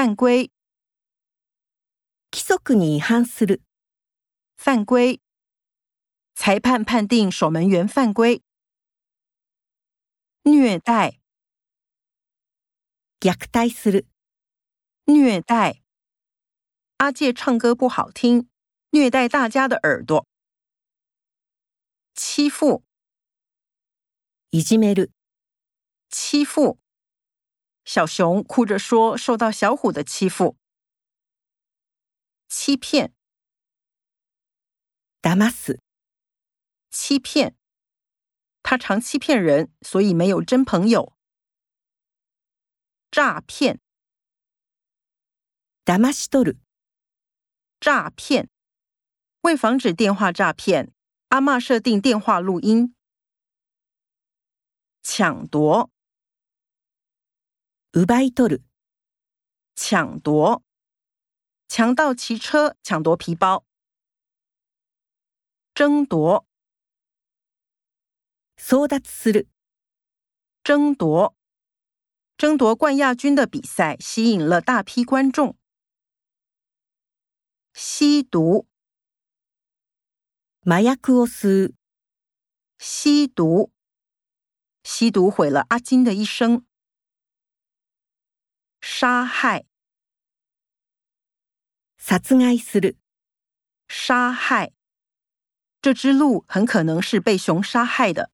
犯规，規則に違反する。犯规。裁判判定守门员犯规。虐待，虐待する。虐待。阿介唱歌不好听，虐待大家的耳朵。欺负，いじめる。欺负。 小熊哭着说受到小虎的欺负。欺骗，騙す。欺骗。他常欺骗人，所以没有真朋友。诈骗，騙し取る。诈骗。为防止电话诈骗，阿嬷设定电话录音。抢夺， 奪い取る。抢夺。强盗骑车抢夺皮包。争夺，争奪する。争夺。争夺冠亚军的比赛吸引了大批观众。吸毒，麻薬を吸う。吸毒。吸毒毁了阿金的一生。 杀害，杀子爱死的。杀害，这只鹿很可能是被熊杀害的。